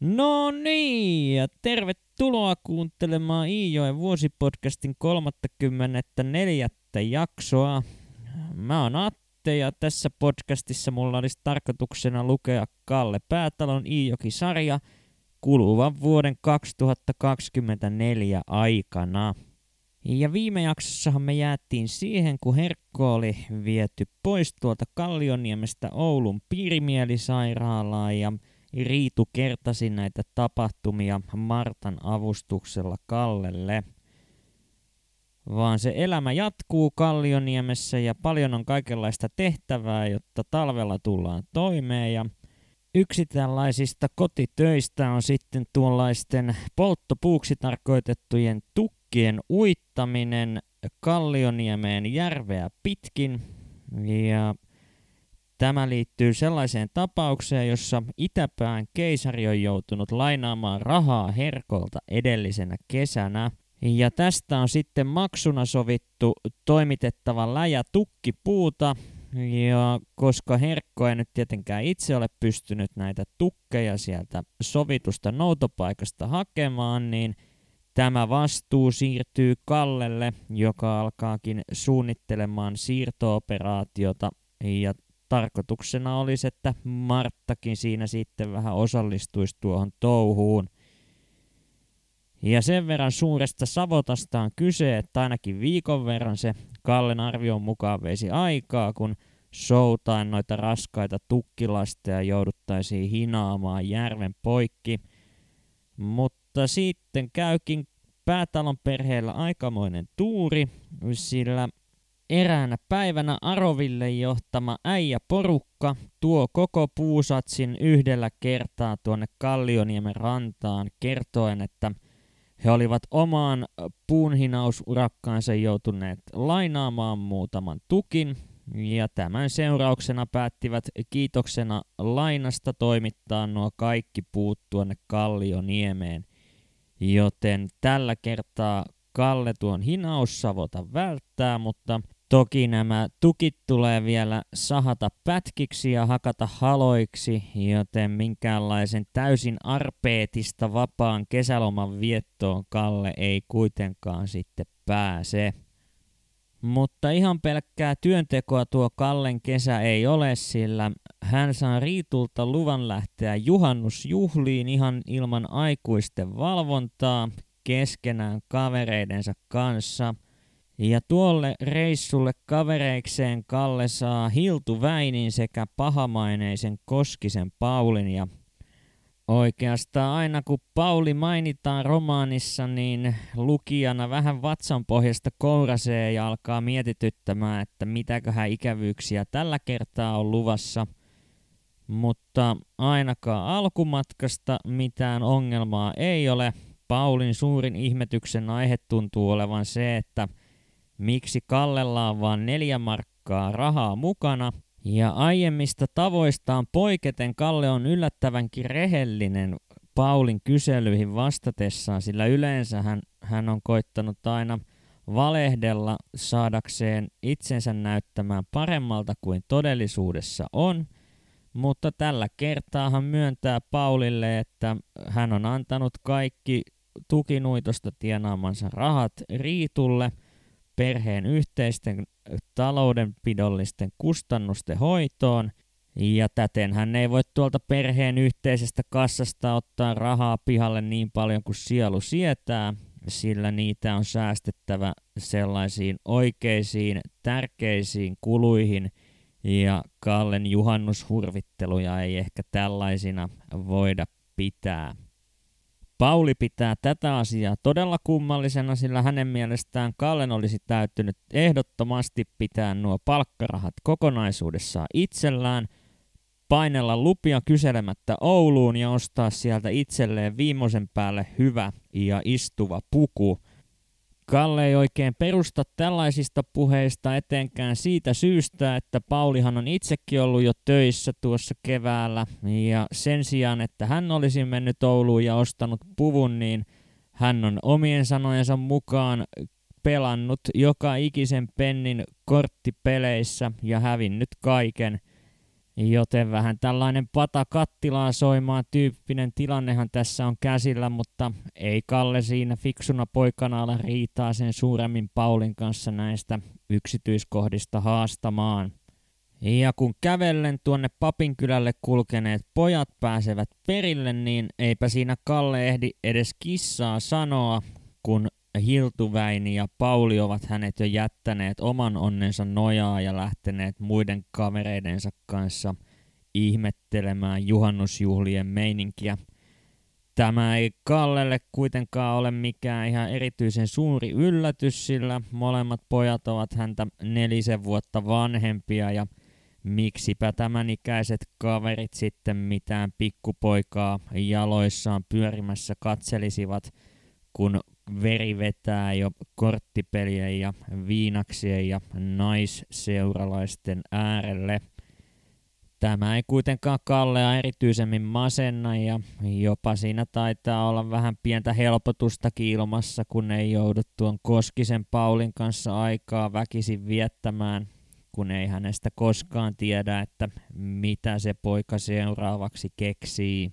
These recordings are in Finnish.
No niin, ja tervetuloa kuuntelemaan Iijoen vuosipodcastin 34. jaksoa. Mä oon Atte ja tässä podcastissa mulla olisi tarkoituksena lukea Kalle Päätalon Iijoki-sarja kuluvan vuoden 2024 aikana. Ja viime jaksossahan me jäättiin siihen, kun Herkko oli viety pois tuolta Kallioniemestä Oulun piirimielisairaalaan ja Riitu kertasi näitä tapahtumia Martan avustuksella Kallelle. Vaan se elämä jatkuu Kallioniemessä ja paljon on kaikenlaista tehtävää, jotta talvella tullaan toimeen ja Yksi tällaisista kotitöistä on sitten tuollaisten polttopuuksi tarkoitettujen tukkien uittaminen Kallioniemeen järveä pitkin. Ja Tämä liittyy sellaiseen tapaukseen, jossa Itäpään keisari on joutunut lainaamaan rahaa Herkolta edellisenä kesänä. Ja tästä on sitten maksuna sovittu toimitettava läjä tukkipuuta, ja koska Herkko ei nyt tietenkään itse ole pystynyt näitä tukkeja sieltä sovitusta noutopaikasta hakemaan, niin tämä vastuu siirtyy Kallelle, joka alkaakin suunnittelemaan siirtooperaatiota ja tarkoituksena olisi, että Marttakin siinä sitten vähän osallistuisi tuohon touhuun. Ja sen verran suuresta savotasta on kyse, että ainakin viikon verran se Kallen arvion mukaan veisi aikaa, kun soutain noita raskaita tukkilasteja jouduttaisiin hinaamaan järven poikki. Mutta sitten käykin päätalon perheellä aikamoinen tuuri, sillä Eräänä päivänä Aroville johtama äijä-porukka tuo koko puusatsin yhdellä kertaa tuonne Kallioniemen rantaan kertoen, että he olivat omaan puunhinausurakkaansa joutuneet lainaamaan muutaman tukin, ja tämän seurauksena päättivät kiitoksena lainasta toimittaa nuo kaikki puut tuonne Kallioniemeen. Joten tällä kertaa Kalle tuon hinaussavota välttää, mutta Toki nämä tukit tulee vielä sahata pätkiksi ja hakata haloiksi, joten minkäänlaisen täysin arpeetista vapaan kesäloman viettoon Kalle ei kuitenkaan sitten pääse. Mutta ihan pelkkää työntekoa tuo Kallen kesä ei ole, sillä hän saa Riitulta luvan lähteä juhannusjuhliin ihan ilman aikuisten valvontaa keskenään kavereidensa kanssa – ja tuolle reissulle kavereikseen Kalle saa Hiltu Väinin sekä pahamaineisen Koskisen Paulin ja Oikeastaan aina kun Pauli mainitaan romaanissa, niin lukijana vähän vatsan pohjasta kourasee ja alkaa mietityttämään, että mitäköhän ikävyyksiä tällä kertaa on luvassa. Mutta ainakaan alkumatkasta mitään ongelmaa ei ole. Paulin suurin ihmetyksen aihe tuntuu olevan se, että – miksi Kallella on vain neljä markkaa rahaa mukana, ja aiemmista tavoistaan poiketen Kalle on yllättävänkin rehellinen Paulin kyselyihin vastatessaan, sillä yleensä hän, hän on koittanut aina valehdella saadakseen itsensä näyttämään paremmalta kuin todellisuudessa on, mutta tällä kertaa hän myöntää Paulille, että hän on antanut kaikki tukinuitosta tienaamansa rahat Riitulle – perheen yhteisten taloudenpidollisten kustannusten hoitoon, ja täten hän ei voi tuolta perheen yhteisestä kassasta ottaa rahaa pihalle niin paljon kuin sielu sietää, sillä niitä on säästettävä sellaisiin oikeisiin, tärkeisiin kuluihin, ja Kallen juhannushurvitteluja ei ehkä tällaisina voida pitää. Pauli pitää tätä asiaa todella kummallisena, sillä hänen mielestään Kallen olisi täytynyt ehdottomasti pitää nuo palkkarahat kokonaisuudessaan itsellään, painella lupia kyselemättä Ouluun ja ostaa sieltä itselleen viimeisen päälle hyvä ja istuva puku – Kalle ei oikein perusta tällaisista puheista etenkään siitä syystä, että Paulihan on itsekin ollut jo töissä tuossa keväällä ja sen sijaan, että hän olisi mennyt Ouluun ja ostanut puvun, niin hän on omien sanojensa mukaan pelannut joka ikisen pennin korttipeleissä ja hävinnyt kaiken. Joten vähän tällainen pata kattilaa soimaan tyyppinen tilannehan tässä on käsillä, mutta ei Kalle siinä fiksuna poikana ala riitaa sen suuremmin Paulin kanssa näistä yksityiskohdista haastamaan. Ja kun kävellen tuonne Papinkylälle kulkeneet pojat pääsevät perille, niin eipä siinä Kalle ehdi edes kissaa sanoa, kun Hiltuväini ja Pauli ovat hänet jo jättäneet oman onnensa nojaa ja lähteneet muiden kavereidensa kanssa ihmettelemään juhannusjuhlien meininkiä. Tämä ei Kallelle kuitenkaan ole mikään ihan erityisen suuri yllätys, sillä molemmat pojat ovat häntä nelisen vuotta vanhempia ja miksipä tämän ikäiset kaverit sitten mitään pikkupoikaa jaloissaan pyörimässä katselisivat, kun veri vetää jo korttipelien ja viinaksien ja naisseuralaisten äärelle. Tämä ei kuitenkaan Kallea erityisemmin masenna ja jopa siinä taitaa olla vähän pientä helpotustakin ilmassa, kun ei joudu tuon Koskisen Paulin kanssa aikaa väkisin viettämään, kun ei hänestä koskaan tiedä, että mitä se poika seuraavaksi keksii.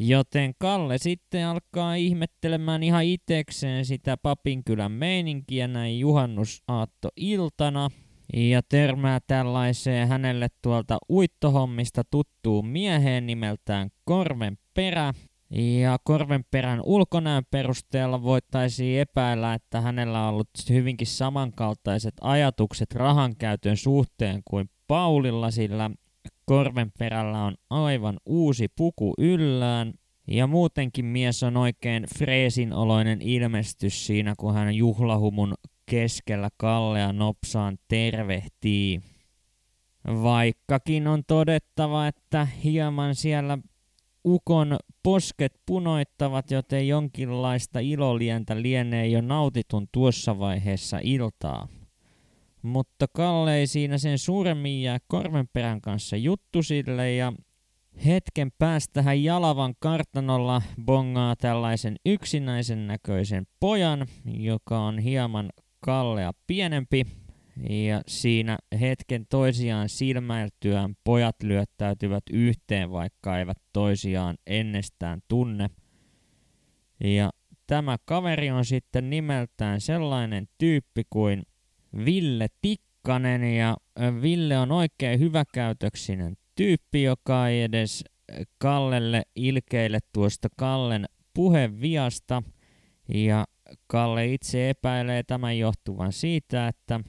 Joten Kalle sitten alkaa ihmettelemään ihan itekseen sitä Papinkylän meininkiä näin juhannusaattoiltana ja törmää tällaiseen hänelle tuolta uittohommista tuttuun mieheen nimeltään Korven perä. Ja Korvenperän ulkonäön perusteella voitaisiin epäillä, että hänellä on ollut hyvinkin samankaltaiset ajatukset rahan käytön suhteen kuin Paulilla, sillä Korvenperällä on aivan uusi puku yllään, ja muutenkin mies on oikein freesin oloinen ilmestys siinä, kun hän juhlahumun keskellä Kallea nopsaan tervehtii. Vaikkakin on todettava, että hieman siellä ukon posket punoittavat, joten jonkinlaista ilolientä lienee jo nautitun tuossa vaiheessa iltaa mutta Kalle ei siinä sen suuremmin jää Korvenperän kanssa juttusille ja hetken päästä hän Jalavan kartanolla bongaa tällaisen yksinäisen näköisen pojan, joka on hieman Kallea pienempi ja siinä hetken toisiaan silmäiltyään pojat lyöttäytyvät yhteen, vaikka eivät toisiaan ennestään tunne. Ja tämä kaveri on sitten nimeltään sellainen tyyppi kuin Ville Tikkanen ja Ville on oikein hyväkäytöksinen tyyppi, joka ei edes Kallelle ilkeile tuosta Kallen puheviasta. Ja Kalle itse epäilee tämän johtuvan siitä, että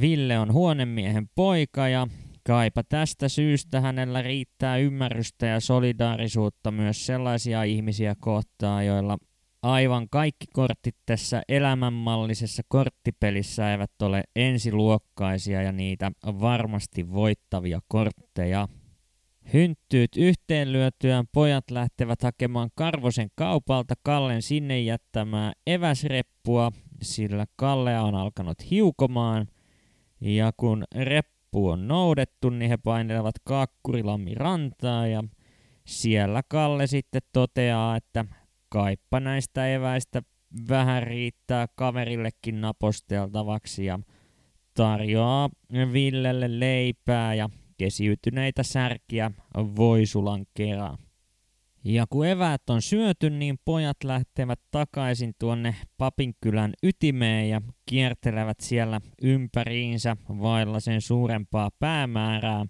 Ville on huonemiehen poika ja kaipa tästä syystä hänellä riittää ymmärrystä ja solidaarisuutta myös sellaisia ihmisiä kohtaan, joilla aivan kaikki kortit tässä elämänmallisessa korttipelissä eivät ole ensiluokkaisia ja niitä varmasti voittavia kortteja. Hynttyyt yhteenlyötyään pojat lähtevät hakemaan Karvosen kaupalta Kallen sinne jättämää eväsreppua, sillä Kalle on alkanut hiukomaan. Ja kun reppu on noudettu, niin he painelevat Kaakkurilammi rantaa ja siellä Kalle sitten toteaa, että kaippa näistä eväistä vähän riittää kaverillekin naposteltavaksi ja tarjoaa Villelle leipää ja kesiytyneitä särkiä voisulan kerran. Ja kun eväät on syöty, niin pojat lähtevät takaisin tuonne Papinkylän ytimeen ja kiertelevät siellä ympäriinsä vailla sen suurempaa päämäärää.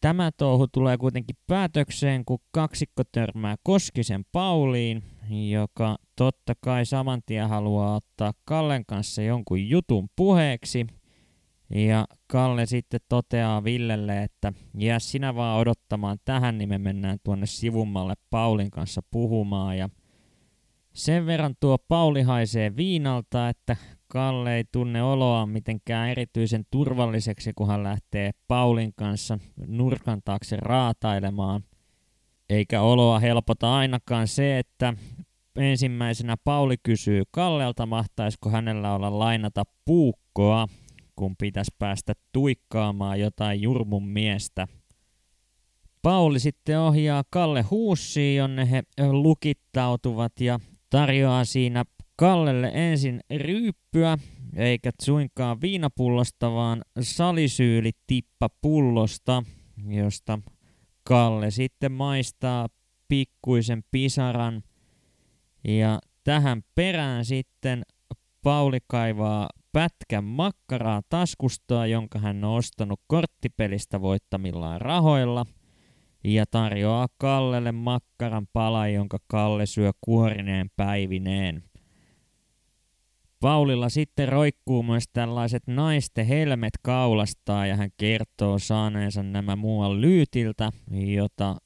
Tämä touhu tulee kuitenkin päätökseen, kun kaksikko törmää Koskisen Pauliin, joka totta kai saman tien haluaa ottaa Kallen kanssa jonkun jutun puheeksi. Ja Kalle sitten toteaa Villelle, että jää sinä vaan odottamaan tähän, niin me mennään tuonne sivummalle Paulin kanssa puhumaan. Ja sen verran tuo Pauli haisee viinalta, että Kalle ei tunne oloa mitenkään erityisen turvalliseksi, kun hän lähtee Paulin kanssa nurkan taakse raatailemaan. Eikä oloa helpota ainakaan se, että ensimmäisenä Pauli kysyy Kallelta, mahtaisiko hänellä olla lainata puukkoa, kun pitäisi päästä tuikkaamaan jotain jurmun miestä. Pauli sitten ohjaa Kalle huussiin, jonne he lukittautuvat ja tarjoaa siinä Kallelle ensin ryyppyä, eikä suinkaan viinapullosta, vaan salisyyli tippa pullosta, josta Kalle sitten maistaa pikkuisen pisaran. Ja tähän perään sitten Pauli kaivaa pätkän makkaraa taskustaa, jonka hän on ostanut korttipelistä voittamillaan rahoilla, ja tarjoaa Kallelle makkaran pala, jonka Kalle syö kuorineen päivineen. Paulilla sitten roikkuu myös tällaiset naisten helmet kaulastaa ja hän kertoo saaneensa nämä muuan lyytiltä, jota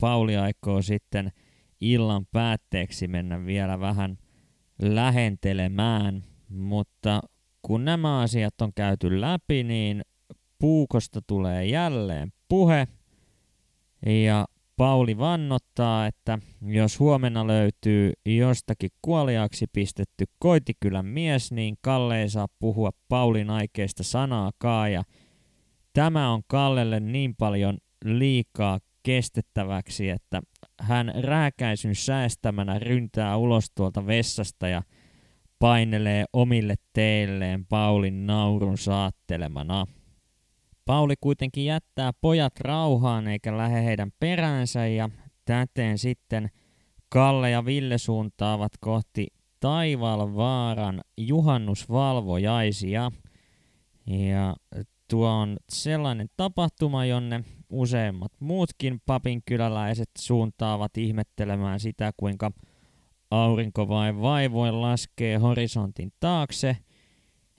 Pauli aikoo sitten illan päätteeksi mennä vielä vähän lähentelemään. Mutta kun nämä asiat on käyty läpi, niin puukosta tulee jälleen puhe ja Pauli vannottaa, että jos huomenna löytyy jostakin kuoliaaksi pistetty koitikylän mies, niin Kalle ei saa puhua Paulin aikeista sanaakaan. Ja tämä on Kallelle niin paljon liikaa kestettäväksi, että hän rääkäisyn säästämänä ryntää ulos tuolta vessasta ja painelee omille teilleen Paulin naurun saattelemana. Pauli kuitenkin jättää pojat rauhaan eikä lähde heidän peräänsä ja täten sitten Kalle ja Ville suuntaavat kohti Taivalvaaran juhannusvalvojaisia. Ja tuo on sellainen tapahtuma, jonne useimmat muutkin papin kyläläiset suuntaavat ihmettelemään sitä, kuinka aurinko vai vaivoin laskee horisontin taakse –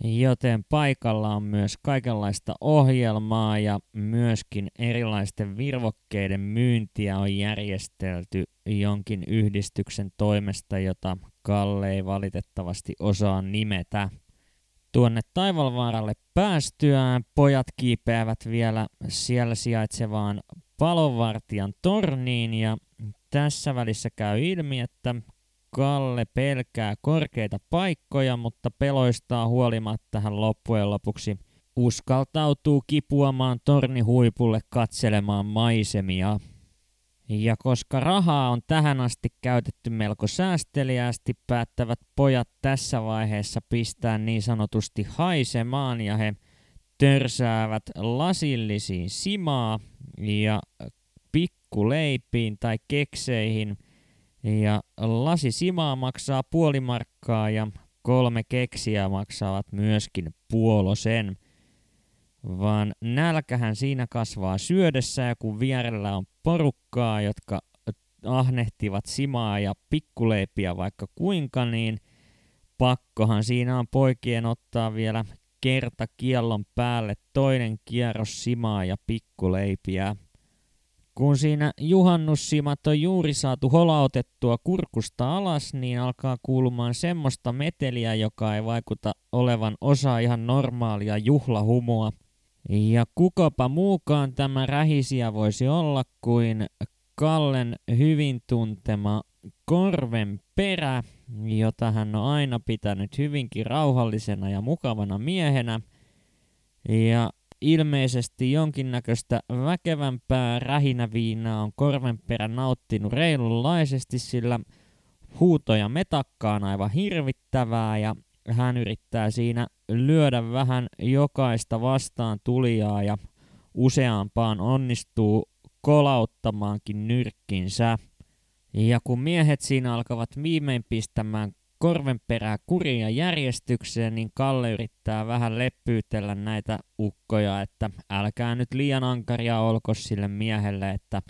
joten paikalla on myös kaikenlaista ohjelmaa ja myöskin erilaisten virvokkeiden myyntiä on järjestelty jonkin yhdistyksen toimesta, jota Kalle ei valitettavasti osaa nimetä. Tuonne Taivalvaaralle päästyään pojat kiipeävät vielä siellä sijaitsevaan palonvartijan torniin ja tässä välissä käy ilmi, että Kalle pelkää korkeita paikkoja, mutta peloistaa huolimatta hän loppujen lopuksi uskaltautuu kipuamaan tornihuipulle katselemaan maisemia. Ja koska rahaa on tähän asti käytetty melko säästeliäästi, päättävät pojat tässä vaiheessa pistää niin sanotusti haisemaan ja he törsäävät lasillisiin simaa ja pikkuleipiin tai kekseihin – ja lasi simaa maksaa puoli markkaa ja kolme keksiä maksavat myöskin puolosen. Vaan nälkähän siinä kasvaa syödessä ja kun vierellä on porukkaa, jotka ahnehtivat simaa ja pikkuleipiä vaikka kuinka, niin pakkohan siinä on poikien ottaa vielä kerta kiellon päälle toinen kierros simaa ja pikkuleipiä. Kun siinä juhannussimat on juuri saatu holautettua kurkusta alas, niin alkaa kuulumaan semmoista meteliä, joka ei vaikuta olevan osa ihan normaalia juhlahumua. Ja kukapa muukaan tämä rähisiä voisi olla kuin Kallen hyvin tuntema korven perä, jota hän on aina pitänyt hyvinkin rauhallisena ja mukavana miehenä. Ja ilmeisesti jonkinnäköistä väkevämpää rähinäviinaa on Korvenperä nauttinut reilunlaisesti, sillä huutoja metakka on aivan hirvittävää ja hän yrittää siinä lyödä vähän jokaista vastaan tulijaa ja useampaan onnistuu kolauttamaankin nyrkkinsä. Ja kun miehet siinä alkavat viimein pistämään korvenperää kuriin ja järjestykseen, niin Kalle yrittää vähän leppyytellä näitä ukkoja, että älkää nyt liian ankaria olko sille miehelle, että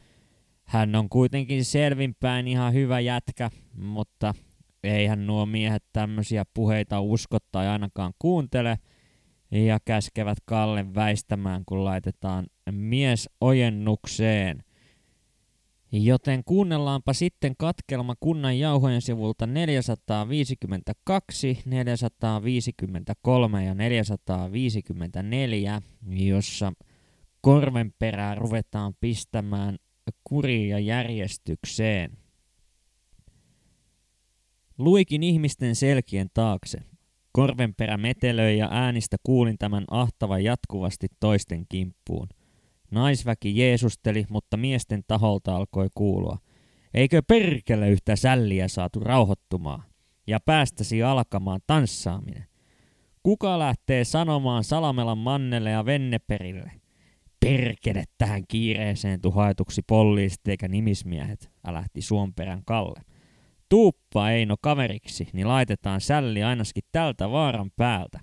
hän on kuitenkin selvinpäin ihan hyvä jätkä, mutta eihän nuo miehet tämmöisiä puheita usko tai ainakaan kuuntele, ja käskevät Kallen väistämään, kun laitetaan mies ojennukseen. Joten kuunnellaanpa sitten katkelma kunnan jauhojen sivulta 452, 453 ja 454, jossa korvenperää ruvetaan pistämään kuriin ja järjestykseen. Luikin ihmisten selkien taakse. Korvenperä metelöi ja äänistä kuulin tämän ahtavan jatkuvasti toisten kimppuun. Naisväki jeesusteli, mutta miesten taholta alkoi kuulua. Eikö perkele yhtä sälliä saatu rauhoittumaan ja päästäsi alkamaan tanssaaminen? Kuka lähtee sanomaan Salamelan mannelle ja venneperille? Perkele tähän kiireeseen tuhaituksi poliisit eikä nimismiehet, älähti Suomperän Kalle. Tuuppa Eino kaveriksi, niin laitetaan sälli ainakin tältä vaaran päältä.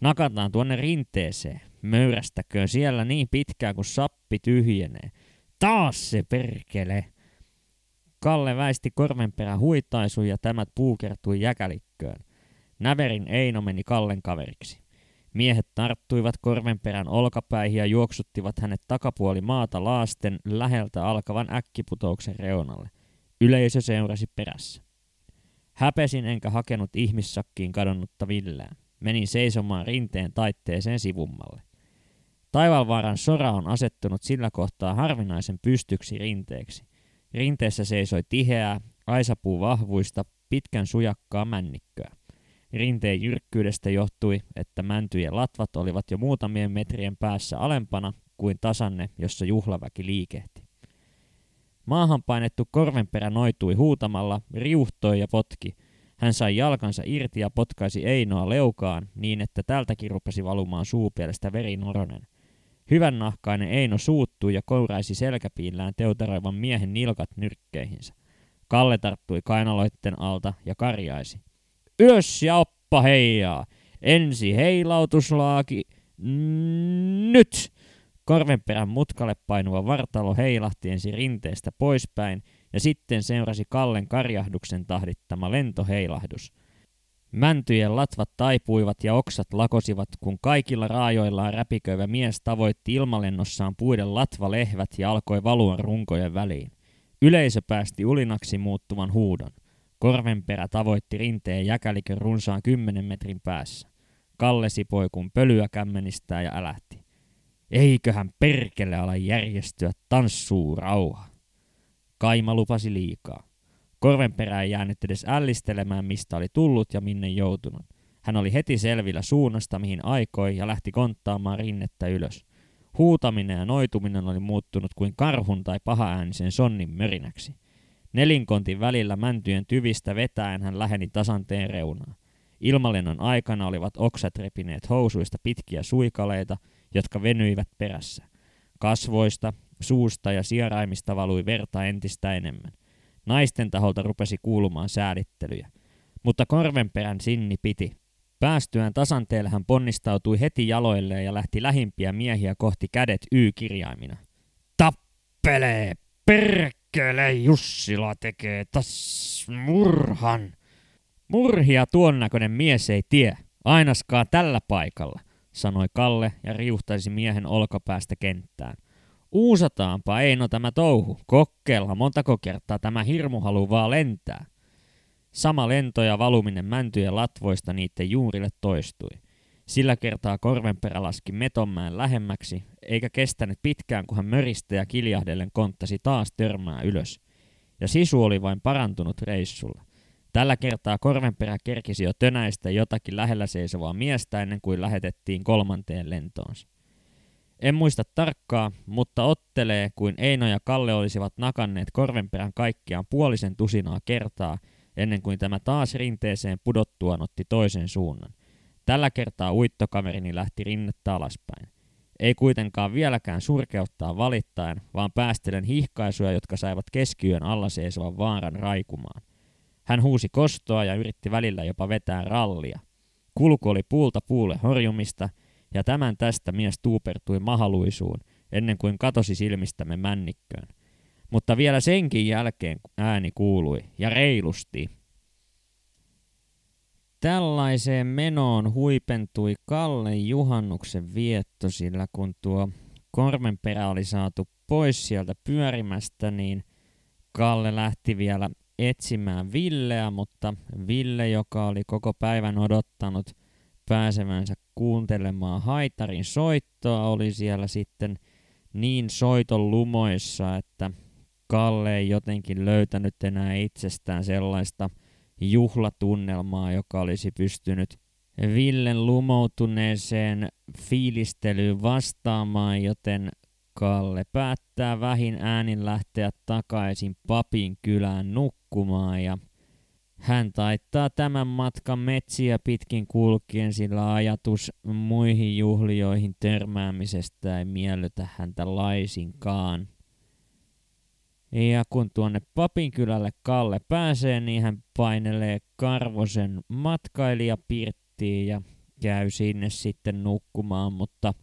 Nakataan tuonne rinteeseen. Möyrästäköön siellä niin pitkään kuin sappi tyhjenee. Taas se perkele! Kalle väisti korvenperän huitaisu ja tämä puukertui jäkälikköön. Näverin Eino meni Kallen kaveriksi. Miehet tarttuivat korvenperän olkapäihin ja juoksuttivat hänet takapuoli maata laasten läheltä alkavan äkkiputouksen reunalle. Yleisö seurasi perässä. Häpesin enkä hakenut ihmissakkiin kadonnutta Villää. Menin seisomaan rinteen taitteeseen sivummalle. Taivalvaaran sora on asettunut sillä kohtaa harvinaisen pystyksi rinteeksi. Rinteessä seisoi tiheää, aisapuu vahvuista, pitkän sujakkaa männikköä. Rinteen jyrkkyydestä johtui, että mäntyjen latvat olivat jo muutamien metrien päässä alempana kuin tasanne, jossa juhlaväki liikehti. Maahan painettu korvenperä noitui huutamalla, riuhtoi ja potki. Hän sai jalkansa irti ja potkaisi Einoa leukaan niin, että tältäkin rupesi valumaan suupielestä noronen. Hyvän nahkainen Eino suuttui ja kouraisi selkäpiillään teutaroivan miehen nilkat nyrkkeihinsä. Kalle tarttui kainaloitten alta ja karjaisi. Yös ja oppa heijaa! Ensi heilautuslaaki... Nyt! Korvenperän mutkalle painuva vartalo heilahti ensi rinteestä poispäin ja sitten seurasi Kallen karjahduksen tahdittama lentoheilahdus. Mäntyjen latvat taipuivat ja oksat lakosivat, kun kaikilla raajoillaan räpiköivä mies tavoitti ilmalennossaan puiden latvalehvät ja alkoi valua runkojen väliin. Yleisö päästi ulinaksi muuttuvan huudon. Korvenperä tavoitti rinteen jäkälikön runsaan kymmenen metrin päässä. Kalle sipoi kun pölyä kämmenistää ja älähti. Eiköhän perkele ala järjestyä tanssuu rauha. Kaima lupasi liikaa. Korvenperä ei jäänyt edes ällistelemään, mistä oli tullut ja minne joutunut. Hän oli heti selvillä suunnasta, mihin aikoi, ja lähti konttaamaan rinnettä ylös. Huutaminen ja noituminen oli muuttunut kuin karhun tai pahaäänisen sonnin mörinäksi. Nelinkontin välillä mäntyjen tyvistä vetäen hän läheni tasanteen reunaa. Ilmalennon aikana olivat oksat repineet housuista pitkiä suikaleita, jotka venyivät perässä. Kasvoista, suusta ja sieraimista valui verta entistä enemmän. Naisten taholta rupesi kuulumaan säädittelyjä. Mutta korvenperän sinni piti. Päästyään tasanteelle hän ponnistautui heti jaloilleen ja lähti lähimpiä miehiä kohti kädet Y-kirjaimina. Tappelee! Perkele! Jussila tekee tas murhan! Murhia tuon näköinen mies ei tie, ainaskaan tällä paikalla, sanoi Kalle ja riuhtaisi miehen olkapäästä kenttään. Uusataanpa Eino tämä touhu. Kokkeella montako kertaa tämä hirmu haluaa lentää. Sama lento ja valuminen mäntyjen latvoista niiden juurille toistui. Sillä kertaa korvenperä laski Metonmäen lähemmäksi, eikä kestänyt pitkään, kun hän möristä ja kiljahdellen konttasi taas törmää ylös. Ja sisu oli vain parantunut reissulla. Tällä kertaa korvenperä kerkisi jo tönäistä jotakin lähellä seisovaa miestä ennen kuin lähetettiin kolmanteen lentoonsa. En muista tarkkaa, mutta ottelee kuin Eino ja Kalle olisivat nakanneet korvenperän kaikkiaan puolisen tusinaa kertaa, ennen kuin tämä taas rinteeseen pudottuaan otti toisen suunnan. Tällä kertaa uittokaverini lähti rinnettä alaspäin. Ei kuitenkaan vieläkään surkeuttaa valittaen, vaan päästelen hihkaisuja, jotka saivat keskiyön alla seisovan vaaran raikumaan. Hän huusi kostoa ja yritti välillä jopa vetää rallia. Kulku oli puulta puulle horjumista – ja tämän tästä mies tuupertui mahaluisuun, ennen kuin katosi silmistämme männikköön. Mutta vielä senkin jälkeen ääni kuului, ja reilusti. Tällaiseen menoon huipentui Kalle juhannuksen vietto, sillä kun tuo kormenperä oli saatu pois sieltä pyörimästä, niin Kalle lähti vielä etsimään Villeä, mutta Ville, joka oli koko päivän odottanut – pääsevänsä kuuntelemaan haitarin soittoa, oli siellä sitten niin soiton lumoissa, että Kalle ei jotenkin löytänyt enää itsestään sellaista juhlatunnelmaa, joka olisi pystynyt Villen lumoutuneeseen fiilistelyyn vastaamaan, joten Kalle päättää vähin äänin lähteä takaisin papin kylään nukkumaan ja Hän taittaa tämän matkan metsiä pitkin kulkien, sillä ajatus muihin juhlioihin törmäämisestä ei miellytä häntä laisinkaan. Ja kun tuonne Papinkylälle Kalle pääsee, niin hän painelee Karvosen matkailijapirttiin ja käy sinne sitten nukkumaan, mutta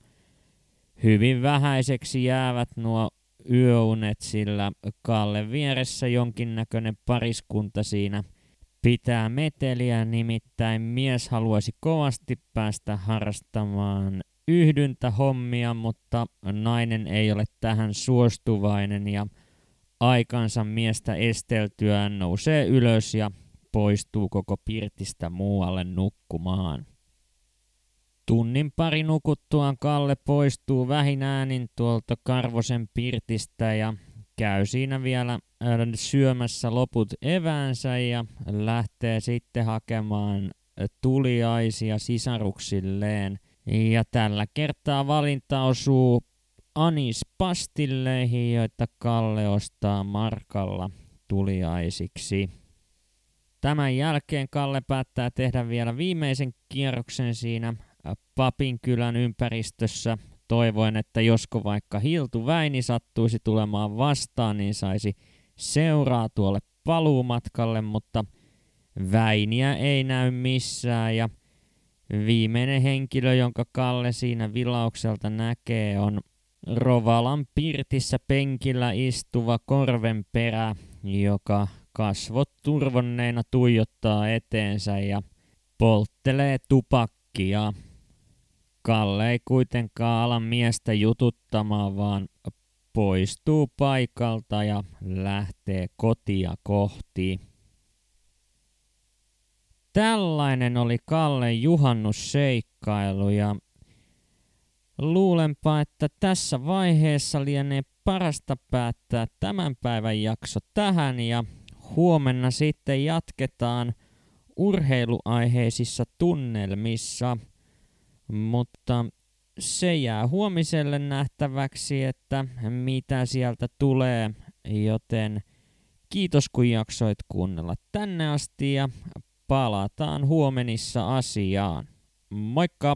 hyvin vähäiseksi jäävät nuo yöunet, sillä Kalle vieressä jonkinnäköinen pariskunta siinä pitää meteliä, nimittäin mies haluaisi kovasti päästä harrastamaan yhdyntähommia, mutta nainen ei ole tähän suostuvainen ja aikansa miestä esteltyään nousee ylös ja poistuu koko pirtistä muualle nukkumaan. Tunnin pari nukuttuaan Kalle poistuu vähin äänin tuolta Karvosen pirtistä ja käy siinä vielä äh, syömässä loput eväänsä ja lähtee sitten hakemaan tuliaisia sisaruksilleen. Ja tällä kertaa valinta osuu anispastilleihin, joita Kalle ostaa markalla tuliaisiksi. Tämän jälkeen Kalle päättää tehdä vielä viimeisen kierroksen siinä Papin kylän ympäristössä toivoen, että josko vaikka Hiltu Väini sattuisi tulemaan vastaan, niin saisi seuraa tuolle paluumatkalle, mutta Väiniä ei näy missään ja viimeinen henkilö, jonka Kalle siinä vilaukselta näkee, on Rovalan pirtissä penkillä istuva korvenperä, joka kasvot turvonneina tuijottaa eteensä ja polttelee tupakkia. Kalle ei kuitenkaan ala miestä jututtamaan, vaan poistuu paikalta ja lähtee kotia kohti. Tällainen oli Kalle juhannusseikkailu ja luulenpa, että tässä vaiheessa lienee parasta päättää tämän päivän jakso tähän ja huomenna sitten jatketaan urheiluaiheisissa tunnelmissa – mutta se jää huomiselle nähtäväksi, että mitä sieltä tulee, joten kiitos kun jaksoit kuunnella tänne asti ja palataan huomenissa asiaan. Moikka!